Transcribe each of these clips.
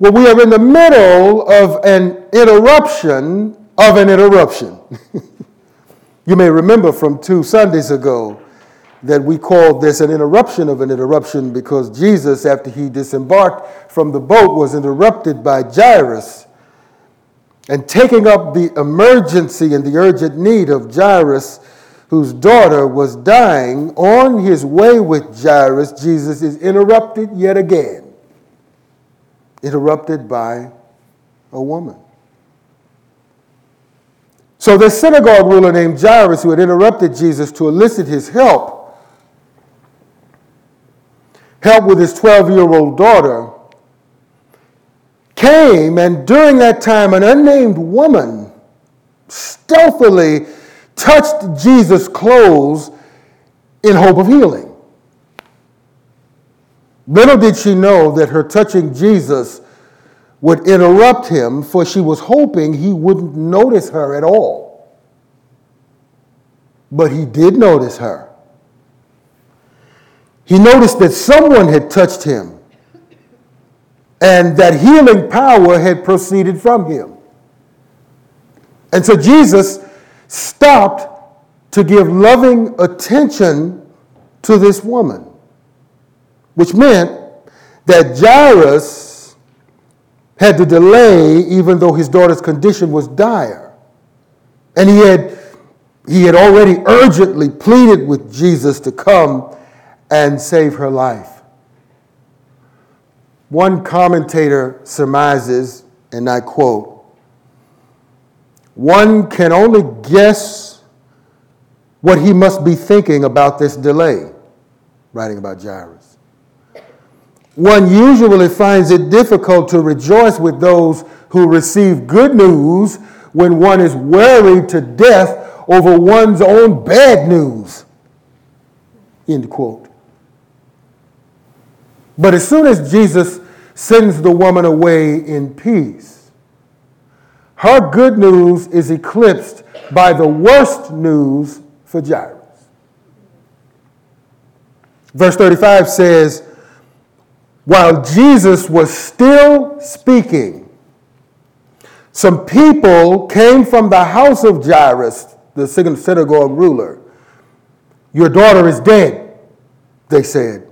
Well, we are in the middle of an interruption of an interruption. you may remember from two Sundays ago that we called this an interruption of an interruption because Jesus, after he disembarked from the boat, was interrupted by Jairus. And taking up the emergency and the urgent need of Jairus, whose daughter was dying, on his way with Jairus, Jesus is interrupted yet again. Interrupted by a woman. So, this synagogue ruler named Jairus, who had interrupted Jesus to elicit his help, help with his 12 year old daughter, came, and during that time, an unnamed woman stealthily touched Jesus' clothes in hope of healing. Little did she know that her touching Jesus would interrupt him, for she was hoping he wouldn't notice her at all. But he did notice her. He noticed that someone had touched him and that healing power had proceeded from him. And so Jesus stopped to give loving attention to this woman, which meant that Jairus had to delay even though his daughter's condition was dire. And he had, he had already urgently pleaded with Jesus to come and save her life. One commentator surmises, and I quote, one can only guess what he must be thinking about this delay, writing about Jairus. One usually finds it difficult to rejoice with those who receive good news when one is worried to death over one's own bad news. End quote. But as soon as Jesus sends the woman away in peace, her good news is eclipsed by the worst news for Jairus. Verse 35 says, While Jesus was still speaking, some people came from the house of Jairus, the synagogue ruler. Your daughter is dead, they said.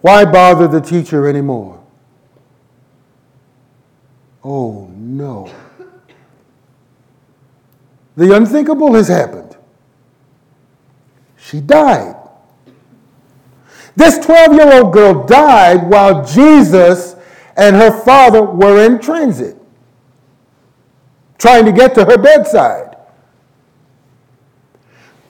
Why bother the teacher anymore? Oh no. The unthinkable has happened. She died. This 12 year old girl died while Jesus and her father were in transit, trying to get to her bedside.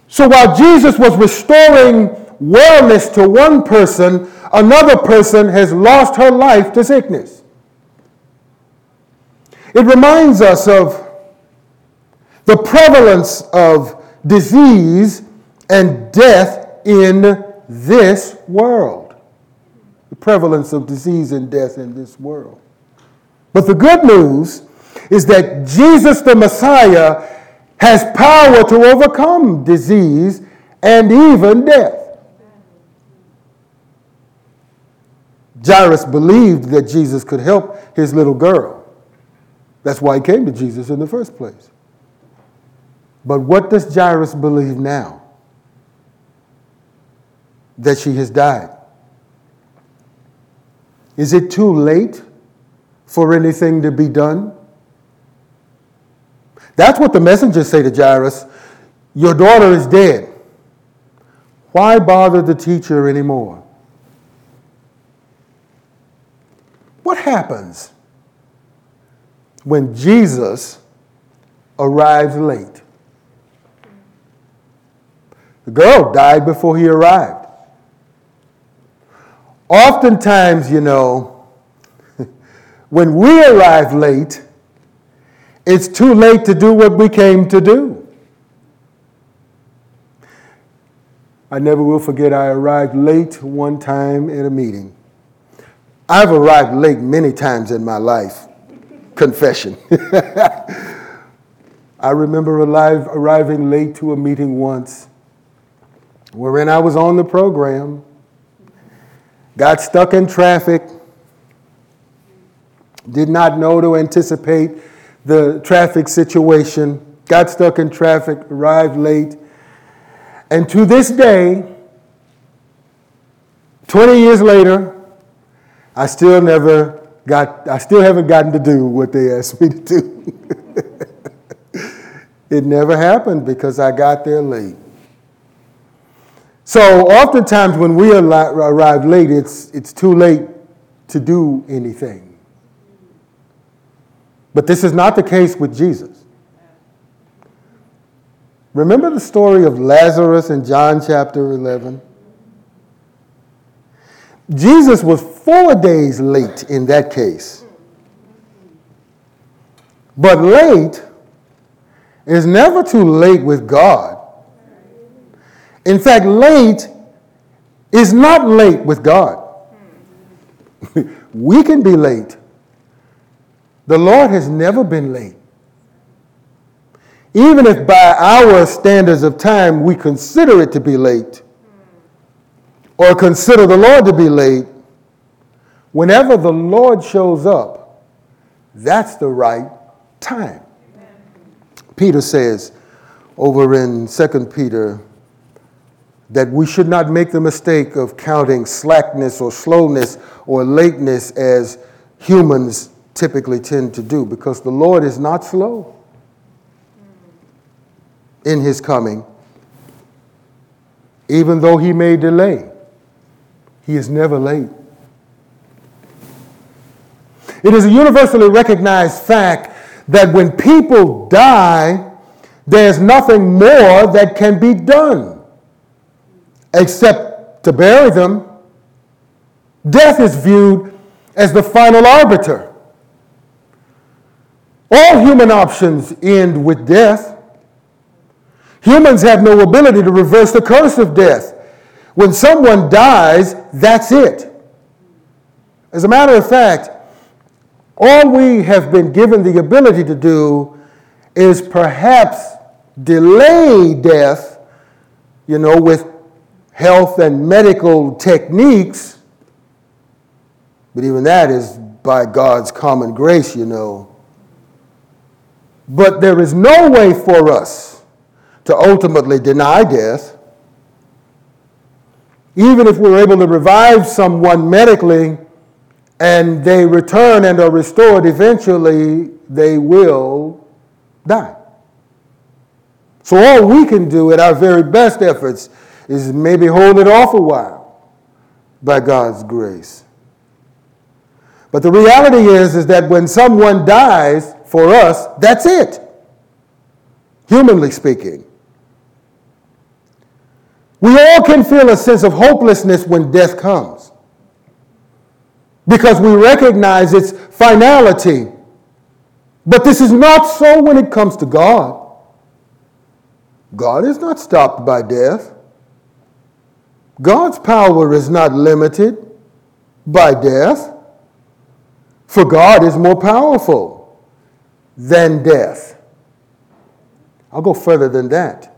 So while Jesus was restoring wellness to one person, another person has lost her life to sickness. It reminds us of the prevalence of disease and death in this world. The prevalence of disease and death in this world. But the good news is that Jesus the Messiah has power to overcome disease and even death. Jairus believed that Jesus could help his little girl. That's why he came to Jesus in the first place. But what does Jairus believe now? That she has died. Is it too late for anything to be done? That's what the messengers say to Jairus. Your daughter is dead. Why bother the teacher anymore? What happens when Jesus arrives late? The girl died before he arrived. Oftentimes, you know, when we arrive late, it's too late to do what we came to do. I never will forget, I arrived late one time at a meeting. I've arrived late many times in my life. Confession. I remember alive, arriving late to a meeting once wherein I was on the program, got stuck in traffic, did not know to anticipate the traffic situation, got stuck in traffic, arrived late. And to this day, 20 years later, I still never got, I still haven't gotten to do what they asked me to do. it never happened because I got there late. So oftentimes when we arrive late, it's, it's too late to do anything. But this is not the case with Jesus. Remember the story of Lazarus in John chapter 11? Jesus was four days late in that case. But late is never too late with God. In fact, late is not late with God. we can be late. The Lord has never been late. Even if by our standards of time we consider it to be late, or consider the Lord to be late, whenever the Lord shows up, that's the right time. Peter says over in 2 Peter that we should not make the mistake of counting slackness or slowness or lateness as humans typically tend to do because the Lord is not slow in his coming, even though he may delay. He is never late. It is a universally recognized fact that when people die, there's nothing more that can be done except to bury them. Death is viewed as the final arbiter. All human options end with death. Humans have no ability to reverse the curse of death. When someone dies, that's it. As a matter of fact, all we have been given the ability to do is perhaps delay death, you know, with health and medical techniques. But even that is by God's common grace, you know. But there is no way for us to ultimately deny death even if we're able to revive someone medically and they return and are restored, eventually they will die. So all we can do at our very best efforts is maybe hold it off a while by God's grace. But the reality is, is that when someone dies for us, that's it, humanly speaking. We all can feel a sense of hopelessness when death comes because we recognize its finality. But this is not so when it comes to God. God is not stopped by death. God's power is not limited by death, for God is more powerful than death. I'll go further than that.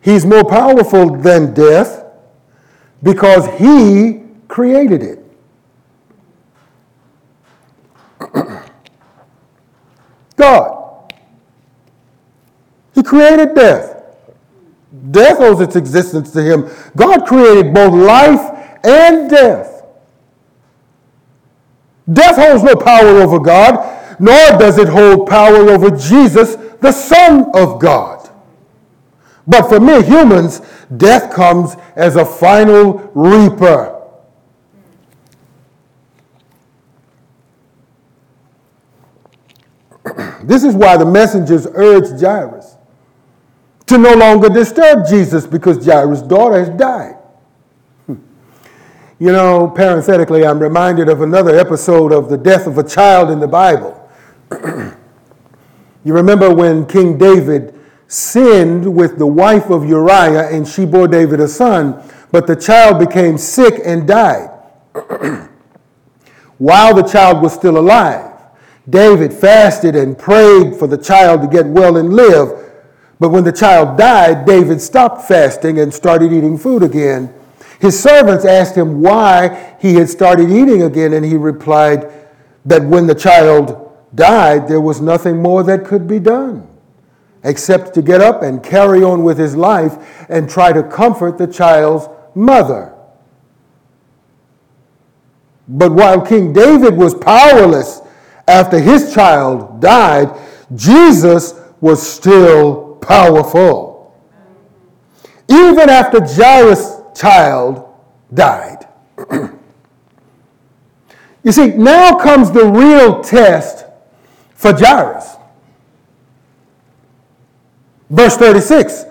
He's more powerful than death because he created it. God. He created death. Death owes its existence to him. God created both life and death. Death holds no power over God, nor does it hold power over Jesus, the Son of God. But for me, humans, death comes as a final reaper. this is why the messengers urged Jairus to no longer disturb Jesus because Jairus' daughter has died. Hmm. You know, parenthetically, I'm reminded of another episode of the death of a child in the Bible. you remember when King David sinned with the wife of Uriah, and she bore David a son, but the child became sick and died. While the child was still alive, David fasted and prayed for the child to get well and live. But when the child died, David stopped fasting and started eating food again. His servants asked him why he had started eating again, and he replied, that when the child died, there was nothing more that could be done except to get up and carry on with his life and try to comfort the child's mother. But while King David was powerless after his child died, Jesus was still powerful. Even after Jairus' child died. you see, now comes the real test for Jairus. Verse 36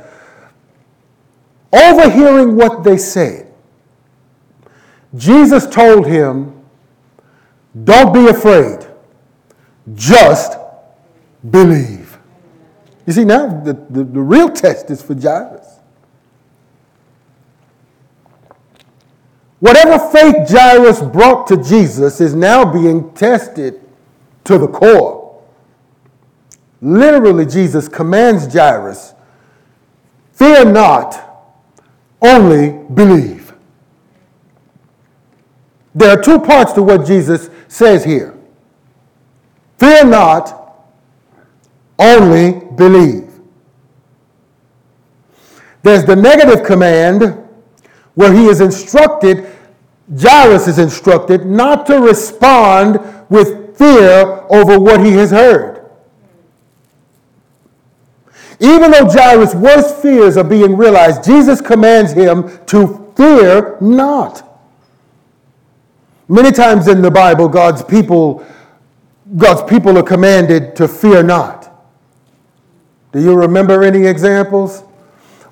Overhearing what they said, Jesus told him, Don't be afraid, just believe. You see, now the, the, the real test is for Jairus. Whatever faith Jairus brought to Jesus is now being tested to the core. Literally, Jesus commands Jairus, Fear not, only believe. There are two parts to what Jesus says here. Fear not, only believe. There's the negative command where he is instructed, Jairus is instructed, not to respond with fear over what he has heard. Even though Jairus' worst fears are being realized, Jesus commands him to fear not. Many times in the Bible, God's people, God's people are commanded to fear not. Do you remember any examples?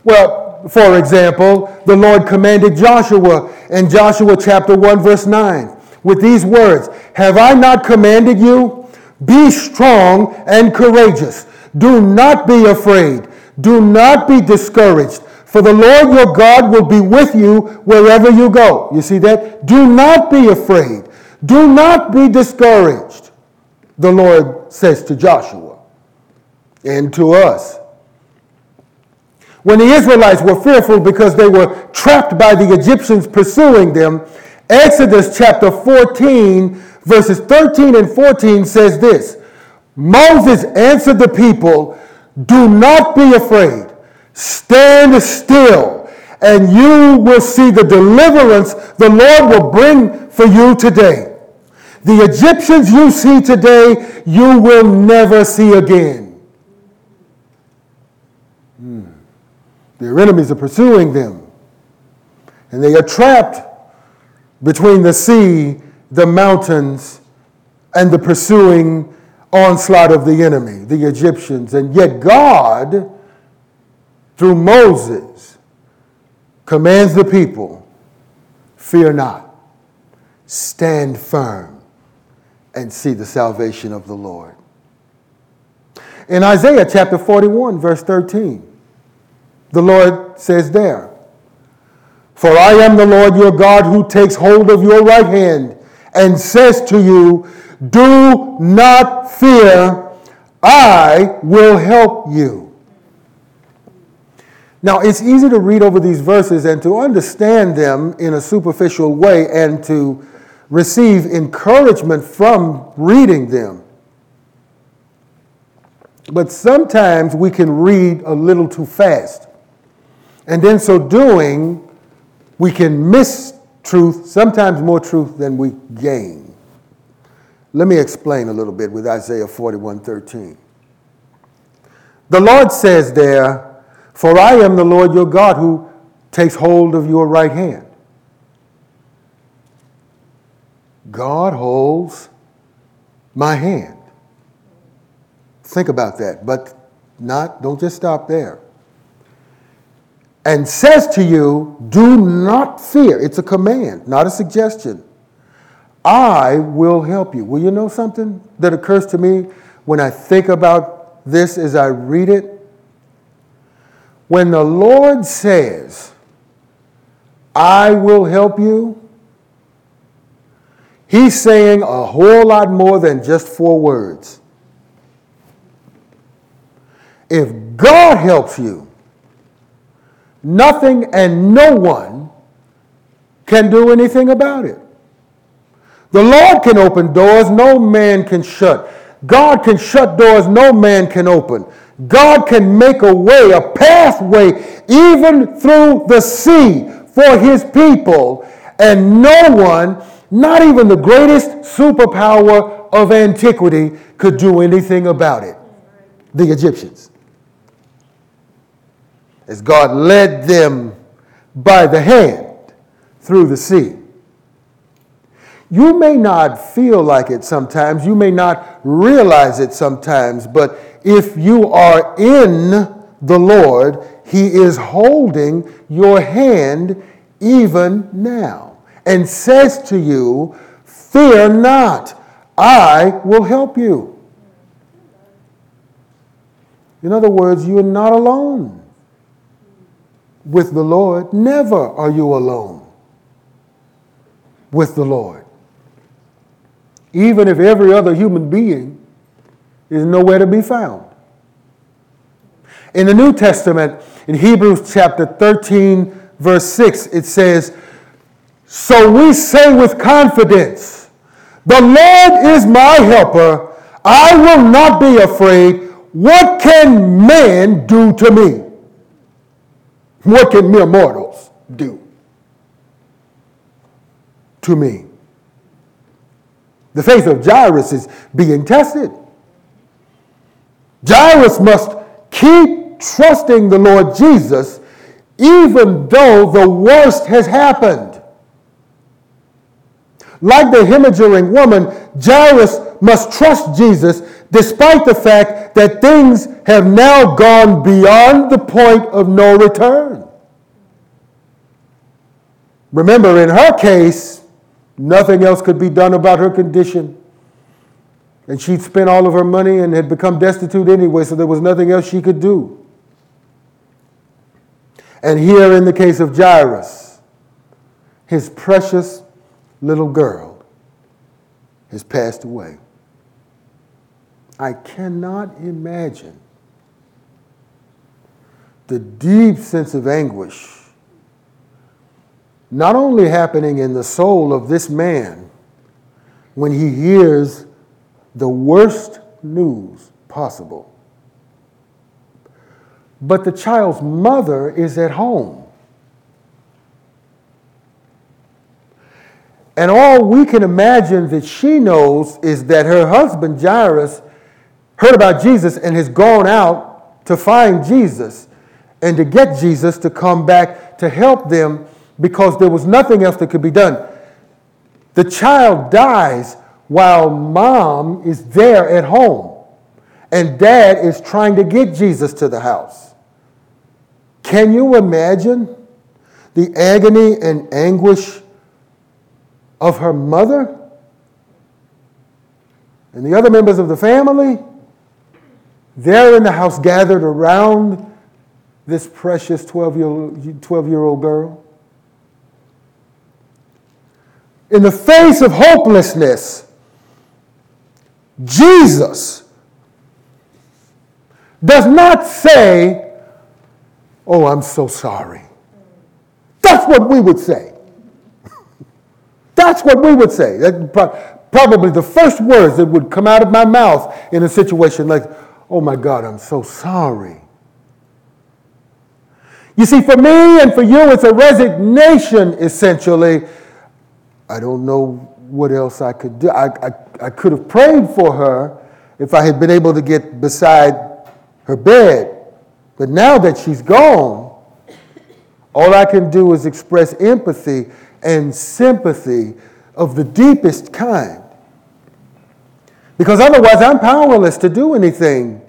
Well, for example, the Lord commanded Joshua in Joshua chapter 1, verse 9, with these words Have I not commanded you? Be strong and courageous. Do not be afraid. Do not be discouraged. For the Lord your God will be with you wherever you go. You see that? Do not be afraid. Do not be discouraged. The Lord says to Joshua and to us. When the Israelites were fearful because they were trapped by the Egyptians pursuing them, Exodus chapter 14, verses 13 and 14 says this Moses answered the people, Do not be afraid, stand still, and you will see the deliverance the Lord will bring for you today. The Egyptians you see today, you will never see again. Their enemies are pursuing them. And they are trapped between the sea, the mountains, and the pursuing onslaught of the enemy, the Egyptians. And yet God, through Moses, commands the people fear not, stand firm, and see the salvation of the Lord. In Isaiah chapter 41, verse 13, the Lord says there. For I am the Lord your God who takes hold of your right hand and says to you, Do not fear, I will help you. Now, it's easy to read over these verses and to understand them in a superficial way and to receive encouragement from reading them. But sometimes we can read a little too fast. And in so doing, we can miss truth, sometimes more truth than we gain. Let me explain a little bit with Isaiah 41 13. The Lord says there, For I am the Lord your God who takes hold of your right hand. God holds my hand. Think about that, but not, don't just stop there and says to you, Do not fear. It's a command, not a suggestion. I will help you. Will you know something that occurs to me when I think about this as I read it? When the Lord says, I will help you, He's saying a whole lot more than just four words. If God helps you, Nothing and no one can do anything about it. The Lord can open doors no man can shut. God can shut doors no man can open. God can make a way, a pathway, even through the sea for his people. And no one, not even the greatest superpower of antiquity, could do anything about it. The Egyptians. As God led them by the hand through the sea. You may not feel like it sometimes, you may not realize it sometimes, but if you are in the Lord, He is holding your hand even now and says to you, Fear not, I will help you. In other words, you are not alone with the Lord. Never are you alone with the Lord even if every other human being is nowhere to be found. In the New Testament, in Hebrews chapter 13, verse 6, it says, So we say with confidence, The Lord is my helper. I will not be afraid. What can man do to me? What can mere mortals do to me? The faith of Jairus is being tested. Jairus must keep trusting the Lord Jesus even though the worst has happened. Like the hemorrhaging woman, Jairus must trust Jesus despite the fact that things have now gone beyond the point of no return. Remember, in her case, Nothing else could be done about her condition. And she'd spent all of her money and had become destitute anyway, so there was nothing else she could do. And here, in the case of Jairus, his precious little girl has passed away. I cannot imagine the deep sense of anguish not only happening in the soul of this man when he hears the worst news possible, but the child's mother is at home. And all we can imagine that she knows is that her husband, Jairus, heard about Jesus and has gone out to find Jesus and to get Jesus to come back to help them because there was nothing else that could be done. The child dies while mom is there at home and dad is trying to get Jesus to the house. Can you imagine the agony and anguish of her mother and the other members of the family? They're in the house gathered around this precious 12 year, 12 year old girl in the face of hopelessness, Jesus does not say, Oh, I'm so sorry. That's what we would say. That's what we would say. That probably the first words that would come out of my mouth in a situation like, Oh my God, I'm so sorry. You see, for me and for you, it's a resignation essentially I don't know what else I could do. I, I, I could have prayed for her if I had been able to get beside her bed. But now that she's gone, all I can do is express empathy and sympathy of the deepest kind. Because otherwise, I'm powerless to do anything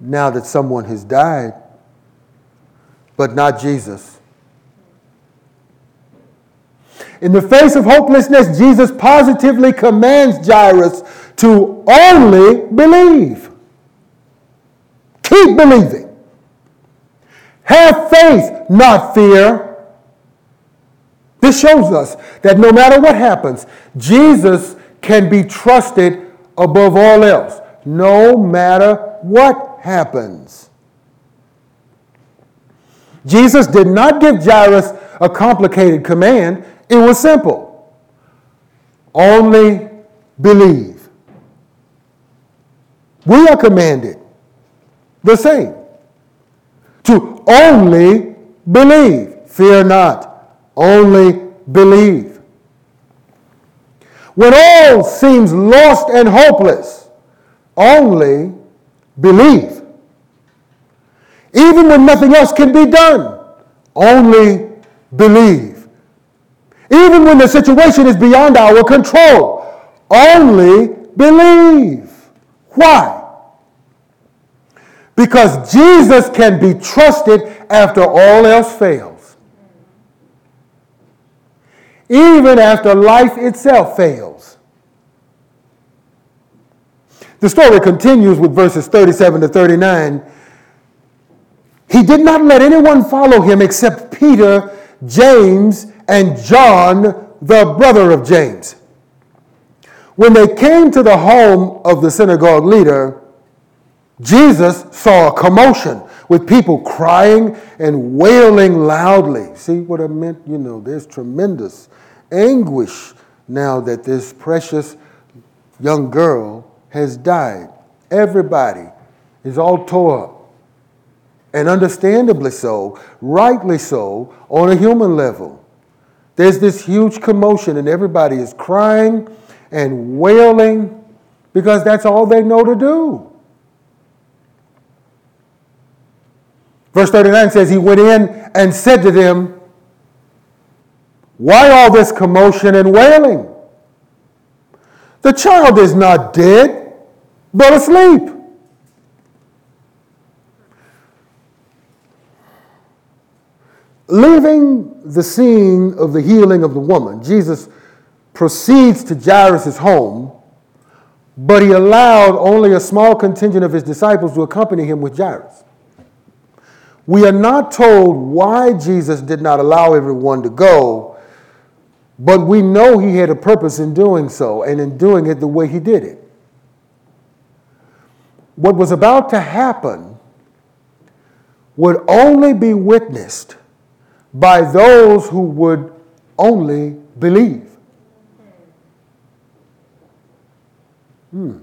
now that someone has died, but not Jesus. In the face of hopelessness, Jesus positively commands Jairus to only believe. Keep believing. Have faith, not fear. This shows us that no matter what happens, Jesus can be trusted above all else, no matter what happens. Jesus did not give Jairus a complicated command. It was simple only believe. We are commanded the same to only believe. Fear not, only believe. When all seems lost and hopeless, only believe. Even when nothing else can be done, only believe. Even when the situation is beyond our control, only believe. Why? Because Jesus can be trusted after all else fails. Even after life itself fails. The story continues with verses 37 to 39. He did not let anyone follow him except Peter, James, and John, the brother of James. When they came to the home of the synagogue leader, Jesus saw a commotion with people crying and wailing loudly. See what I meant? You know, there's tremendous anguish now that this precious young girl has died. Everybody is all tore up. And understandably so, rightly so, on a human level. There's this huge commotion, and everybody is crying and wailing because that's all they know to do. Verse 39 says, He went in and said to them, Why all this commotion and wailing? The child is not dead, but asleep. Leaving the scene of the healing of the woman, Jesus proceeds to Jairus' home, but he allowed only a small contingent of his disciples to accompany him with Jairus. We are not told why Jesus did not allow everyone to go, but we know he had a purpose in doing so and in doing it the way he did it. What was about to happen would only be witnessed by those who would only believe. Hmm.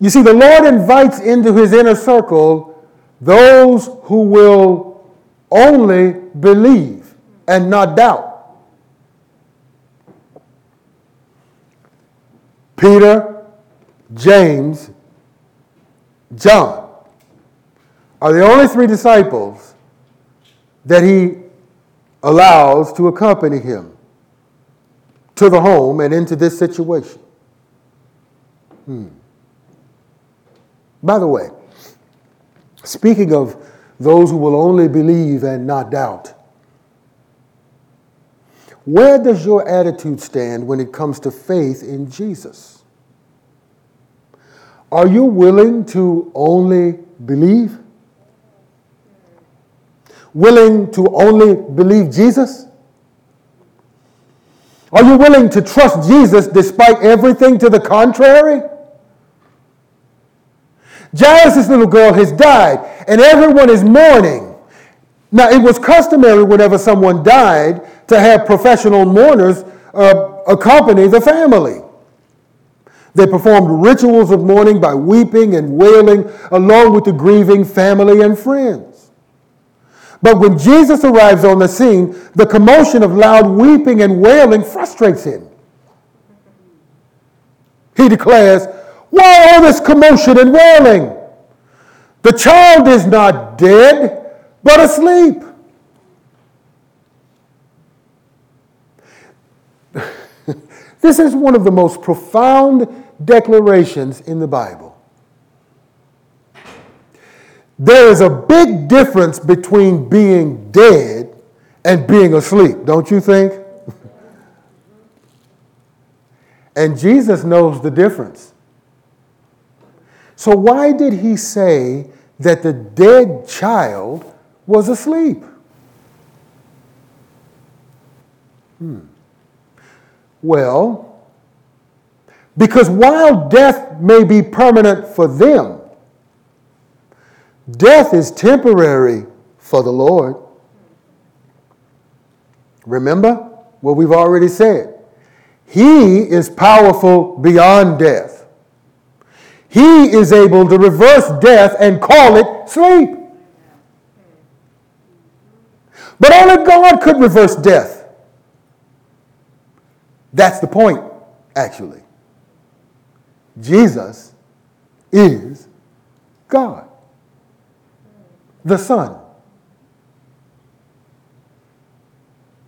You see, the Lord invites into his inner circle those who will only believe and not doubt. Peter, James, John are the only three disciples that he allows to accompany him to the home and into this situation. Hmm. By the way, Speaking of those who will only believe and not doubt, where does your attitude stand when it comes to faith in Jesus? Are you willing to only believe? Willing to only believe Jesus? Are you willing to trust Jesus despite everything to the contrary? Jairus' little girl has died, and everyone is mourning. Now, it was customary whenever someone died to have professional mourners uh, accompany the family. They performed rituals of mourning by weeping and wailing along with the grieving family and friends. But when Jesus arrives on the scene, the commotion of loud weeping and wailing frustrates him. He declares, why all this commotion and wailing? The child is not dead, but asleep. this is one of the most profound declarations in the Bible. There is a big difference between being dead and being asleep, don't you think? and Jesus knows the difference. So, why did he say that the dead child was asleep? Hmm. Well, because while death may be permanent for them, death is temporary for the Lord. Remember what we've already said. He is powerful beyond death. He is able to reverse death and call it sleep. But only God could reverse death. That's the point, actually. Jesus is God, the Son.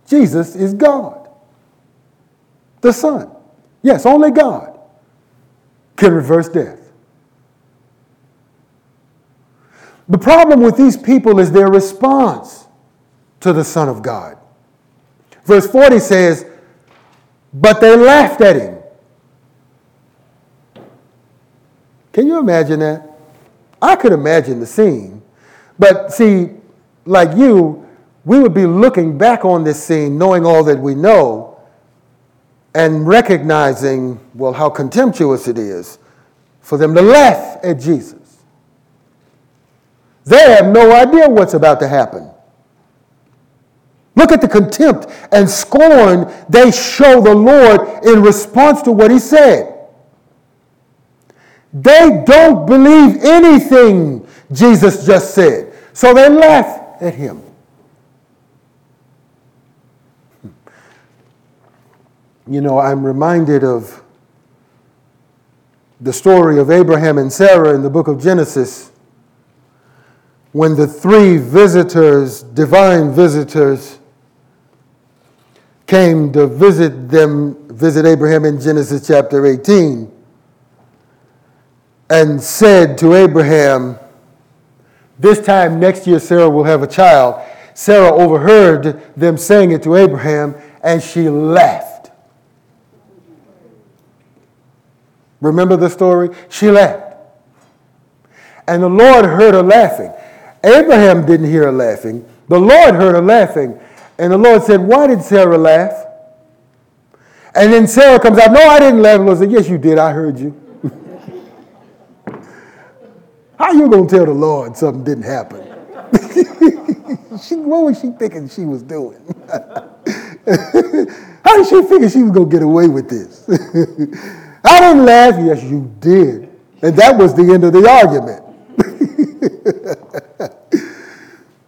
Jesus is God, the Son. Yes, only God can reverse death. The problem with these people is their response to the Son of God. Verse 40 says, But they laughed at him. Can you imagine that? I could imagine the scene. But see, like you, we would be looking back on this scene knowing all that we know and recognizing, well, how contemptuous it is for them to laugh at Jesus. They have no idea what's about to happen. Look at the contempt and scorn they show the Lord in response to what he said. They don't believe anything Jesus just said. So they laugh at him. You know, I'm reminded of the story of Abraham and Sarah in the book of Genesis when the three visitors, divine visitors, came to visit them, visit Abraham in Genesis chapter 18 and said to Abraham, This time next year Sarah will have a child. Sarah overheard them saying it to Abraham and she laughed. Remember the story? She laughed. And the Lord heard her laughing. Abraham didn't hear her laughing. The Lord heard her laughing. And the Lord said, Why did Sarah laugh? And then Sarah comes out, No, I didn't laugh. The Lord said, Yes, you did. I heard you. How you gonna tell the Lord something didn't happen? she, what was she thinking she was doing? How did she figure she was gonna get away with this? I didn't laugh. Yes, you did. And that was the end of the argument.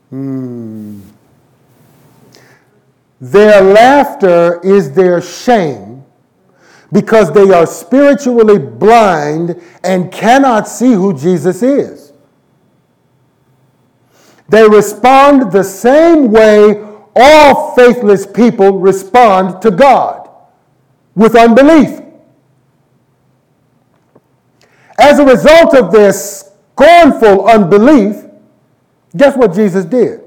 Hmm. Their laughter is their shame because they are spiritually blind and cannot see who Jesus is. They respond the same way all faithless people respond to God with unbelief. As a result of their scornful unbelief, guess what Jesus did?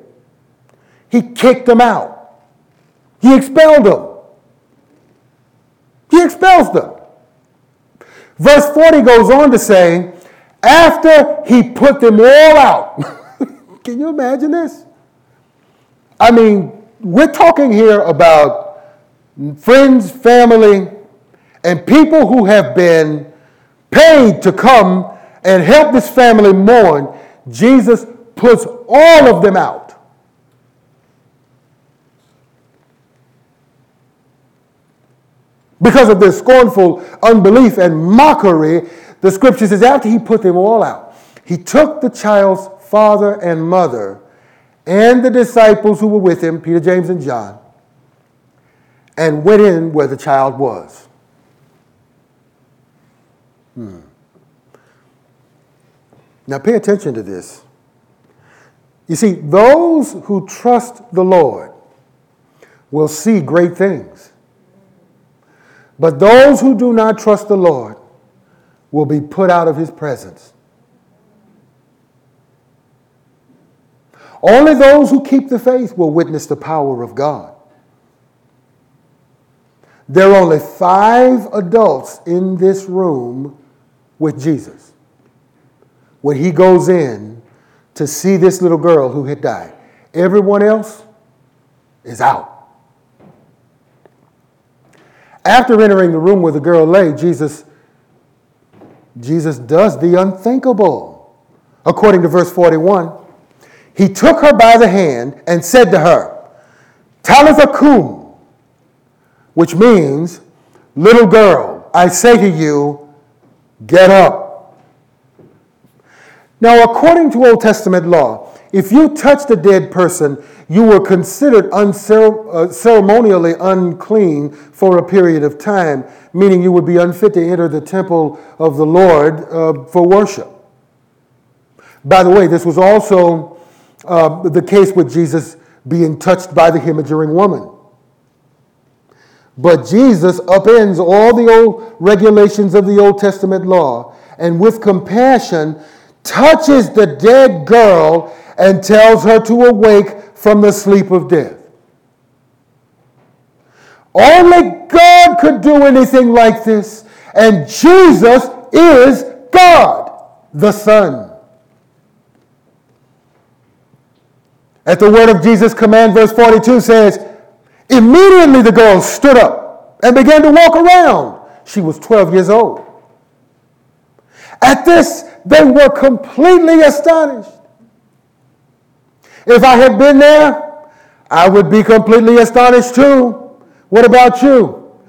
He kicked them out, he expelled them. He expels them. Verse 40 goes on to say, after he put them all out. Can you imagine this? I mean, we're talking here about friends, family, and people who have been paid to come and help this family mourn. Jesus puts all of them out. because of their scornful unbelief and mockery, the scripture says, after he put them all out, he took the child's father and mother and the disciples who were with him, Peter, James, and John, and went in where the child was. Hmm. Now pay attention to this. You see, those who trust the Lord will see great things. But those who do not trust the Lord will be put out of his presence. Only those who keep the faith will witness the power of God. There are only five adults in this room with Jesus when he goes in to see this little girl who had died. Everyone else is out. After entering the room where the girl lay, Jesus, Jesus does the unthinkable. According to verse 41, he took her by the hand and said to her, Talitha cum, which means, Little girl, I say to you, get up. Now, according to Old Testament law, if you touched a dead person, you were considered uh, unclean for a period of time, meaning you would be unfit to enter the temple of the Lord uh, for worship. By the way, this was also uh, the case with Jesus being touched by the hemorrhaging woman. But Jesus upends all the old regulations of the Old Testament law and with compassion touches the dead girl and tells her to awake from the sleep of death. Only God could do anything like this, and Jesus is God, the Son. At the word of Jesus' command, verse 42 says, Immediately the girl stood up and began to walk around. She was 12 years old. At this, they were completely astonished. If I had been there, I would be completely astonished too. What about you?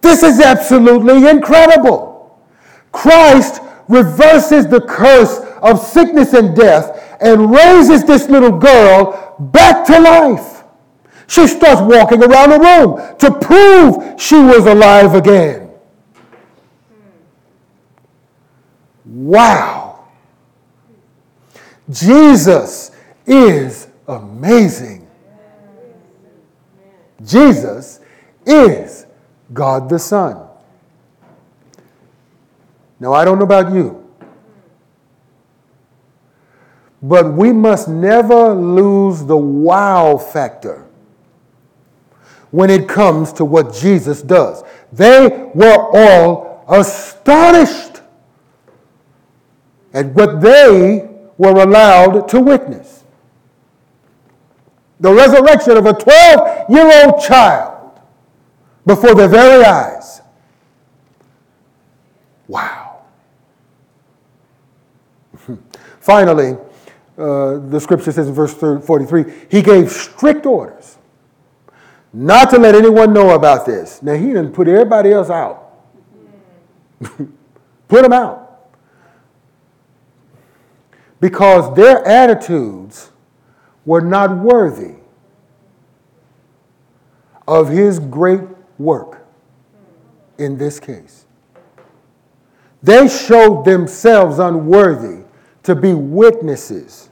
This is absolutely incredible. Christ reverses the curse of sickness and death and raises this little girl back to life. She starts walking around the room to prove she was alive again. Wow. Jesus is amazing. Jesus is God the Son. Now, I don't know about you, but we must never lose the wow factor when it comes to what Jesus does. They were all astonished at what they were allowed to witness. The resurrection of a 12 year old child before their very eyes. Wow. Finally, uh, the scripture says in verse 43, he gave strict orders not to let anyone know about this. Now, he didn't put everybody else out, put them out. Because their attitudes were not worthy of his great work in this case. They showed themselves unworthy to be witnesses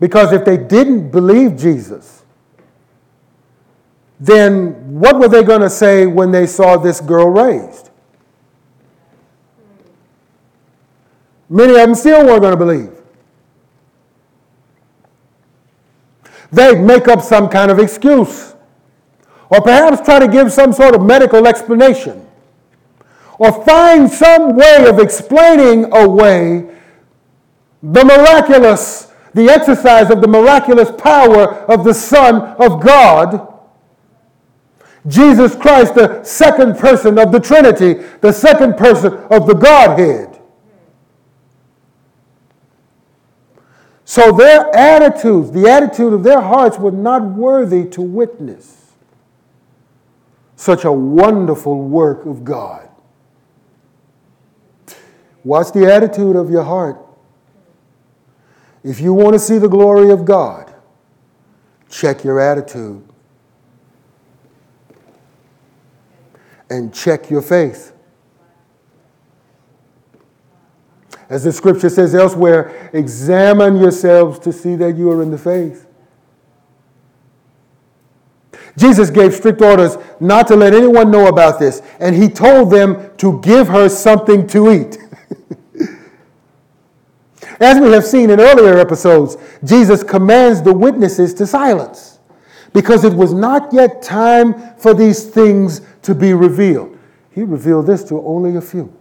because if they didn't believe Jesus, then what were they going to say when they saw this girl raised? Many of them still weren't going to believe. They'd make up some kind of excuse, or perhaps try to give some sort of medical explanation, or find some way of explaining away the miraculous the exercise of the miraculous power of the Son of God, Jesus Christ, the second person of the Trinity, the second person of the Godhead. So their attitudes, the attitude of their hearts, were not worthy to witness such a wonderful work of God. Watch the attitude of your heart? If you want to see the glory of God, check your attitude and check your faith. As the scripture says elsewhere, examine yourselves to see that you are in the faith. Jesus gave strict orders not to let anyone know about this, and he told them to give her something to eat. As we have seen in earlier episodes, Jesus commands the witnesses to silence because it was not yet time for these things to be revealed. He revealed this to only a few.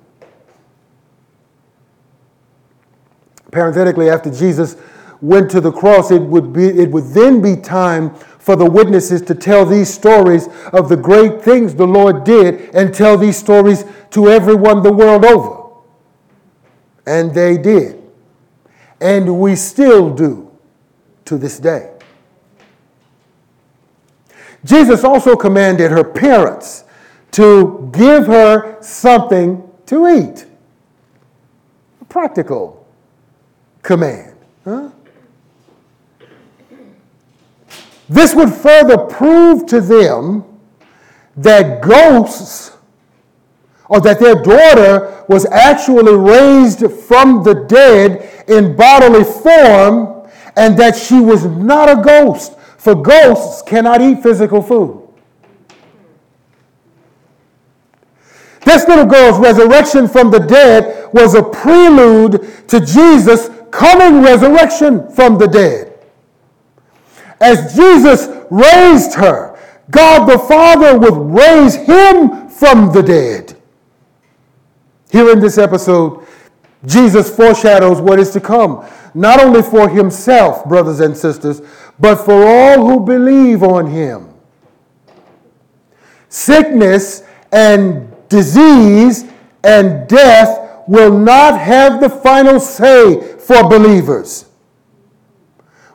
Parenthetically, after Jesus went to the cross, it would, be, it would then be time for the witnesses to tell these stories of the great things the Lord did and tell these stories to everyone the world over. And they did and we still do to this day. Jesus also commanded her parents to give her something to eat. Practical command. Huh? This would further prove to them that ghosts, or that their daughter was actually raised from the dead in bodily form, and that she was not a ghost, for ghosts cannot eat physical food. This little girl's resurrection from the dead was a prelude to Jesus' coming resurrection from the dead. As Jesus raised her, God the Father would raise him from the dead. Here in this episode, Jesus foreshadows what is to come, not only for himself, brothers and sisters, but for all who believe on him. Sickness and disease and death will not have the final say for believers.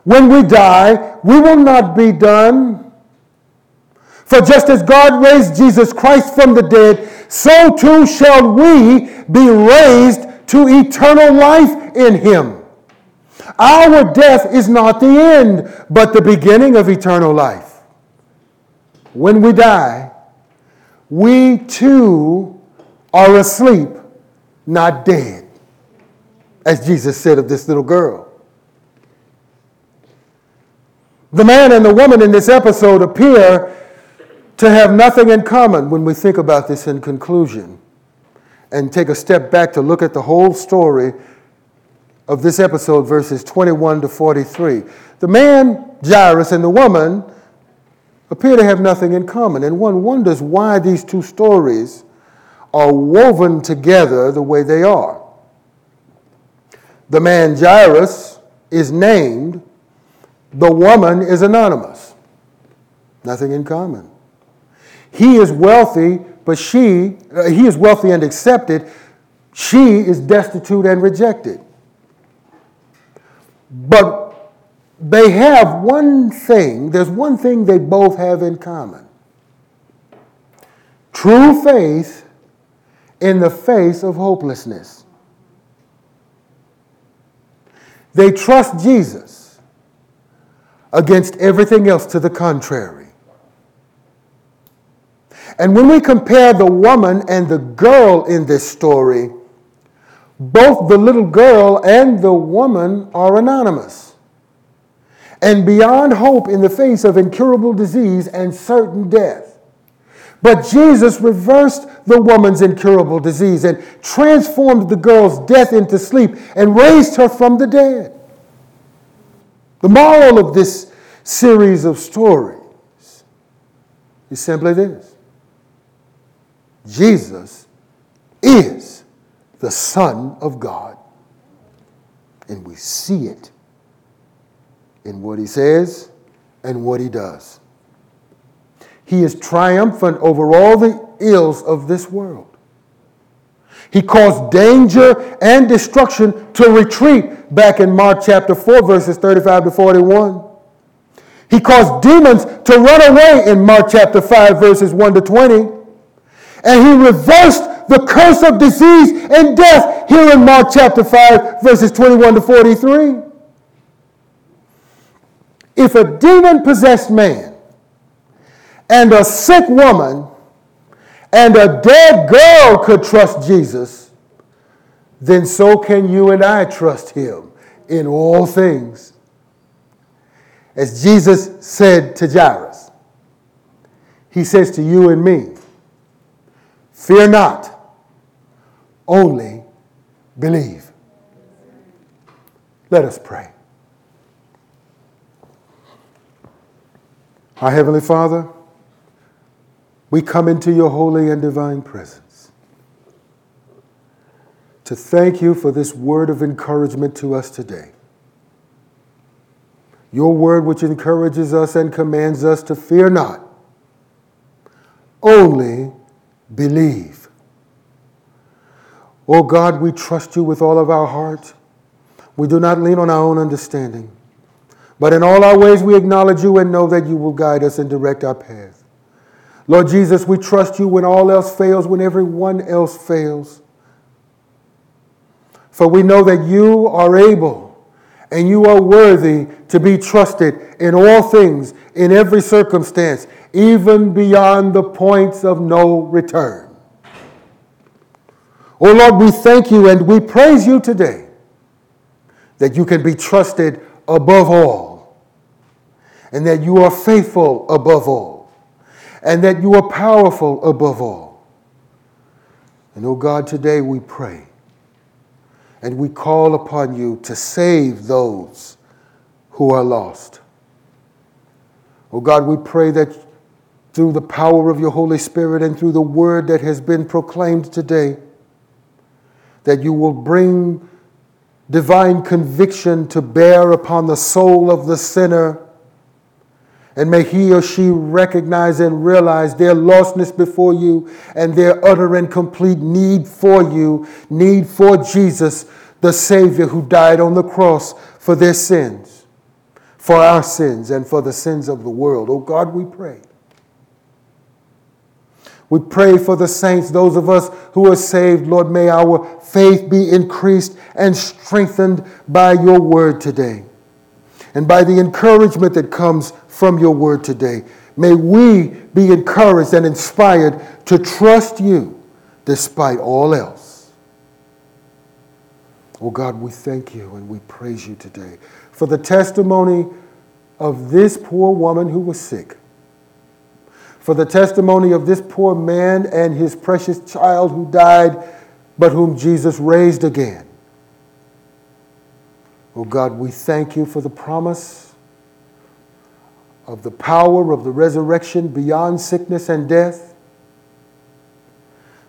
When we die, we will not be done. For just as God raised Jesus Christ from the dead, so too shall we be raised to eternal life in him. Our death is not the end, but the beginning of eternal life. When we die, we too are asleep, not dead, as Jesus said of this little girl. The man and the woman in this episode appear to have nothing in common when we think about this in conclusion and take a step back to look at the whole story of this episode, verses 21 to 43. The man, Jairus, and the woman appear to have nothing in common, and one wonders why these two stories are woven together the way they are. The man, Jairus, is named the woman is anonymous. Nothing in common. He is wealthy, but she, uh, he is wealthy and accepted. She is destitute and rejected. But they have one thing, there's one thing they both have in common true faith in the face of hopelessness. They trust Jesus against everything else to the contrary. And when we compare the woman and the girl in this story, both the little girl and the woman are anonymous and beyond hope in the face of incurable disease and certain death. But Jesus reversed the woman's incurable disease and transformed the girl's death into sleep and raised her from the dead. The moral of this series of stories is simply this Jesus is the Son of God. And we see it in what he says and what he does. He is triumphant over all the ills of this world. He caused danger and destruction to retreat back in Mark chapter 4, verses 35 to 41. He caused demons to run away in Mark chapter 5, verses 1 to 20. And he reversed the curse of disease and death here in Mark chapter 5, verses 21 to 43. If a demon possessed man and a sick woman and a dead girl could trust Jesus, then so can you and I trust him in all things. As Jesus said to Jairus, he says to you and me, Fear not, only believe. Let us pray. Our Heavenly Father, we come into your holy and divine presence to thank you for this word of encouragement to us today. Your word, which encourages us and commands us to fear not, only believe. Oh God, we trust you with all of our heart. We do not lean on our own understanding, but in all our ways we acknowledge you and know that you will guide us and direct our path. Lord Jesus, we trust you when all else fails, when everyone else fails. For we know that you are able and you are worthy to be trusted in all things, in every circumstance, even beyond the points of no return. Oh Lord, we thank you and we praise you today that you can be trusted above all, and that you are faithful above all, and that you are powerful above all. And oh God, today we pray and we call upon you to save those who are lost. Oh God, we pray that through the power of your Holy Spirit and through the word that has been proclaimed today, that you will bring divine conviction to bear upon the soul of the sinner. And may he or she recognize and realize their lostness before you and their utter and complete need for you, need for Jesus, the Savior who died on the cross for their sins, for our sins, and for the sins of the world. Oh God, we pray we pray for the saints, those of us who are saved. Lord, may our faith be increased and strengthened by your word today. And by the encouragement that comes from your word today, may we be encouraged and inspired to trust you despite all else. Oh God, we thank you and we praise you today for the testimony of this poor woman who was sick for the testimony of this poor man and his precious child who died, but whom Jesus raised again. Oh God, we thank you for the promise of the power of the resurrection beyond sickness and death.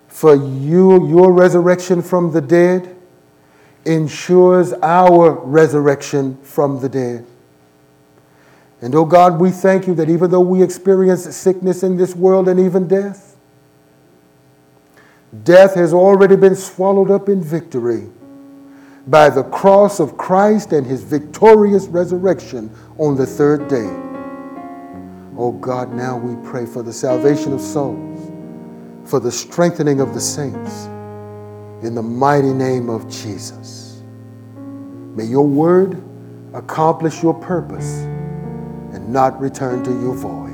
For you, your resurrection from the dead ensures our resurrection from the dead. And oh God, we thank you that even though we experience sickness in this world and even death, death has already been swallowed up in victory by the cross of Christ and his victorious resurrection on the third day. Oh God, now we pray for the salvation of souls, for the strengthening of the saints, in the mighty name of Jesus. May your word accomplish your purpose and not return to you void.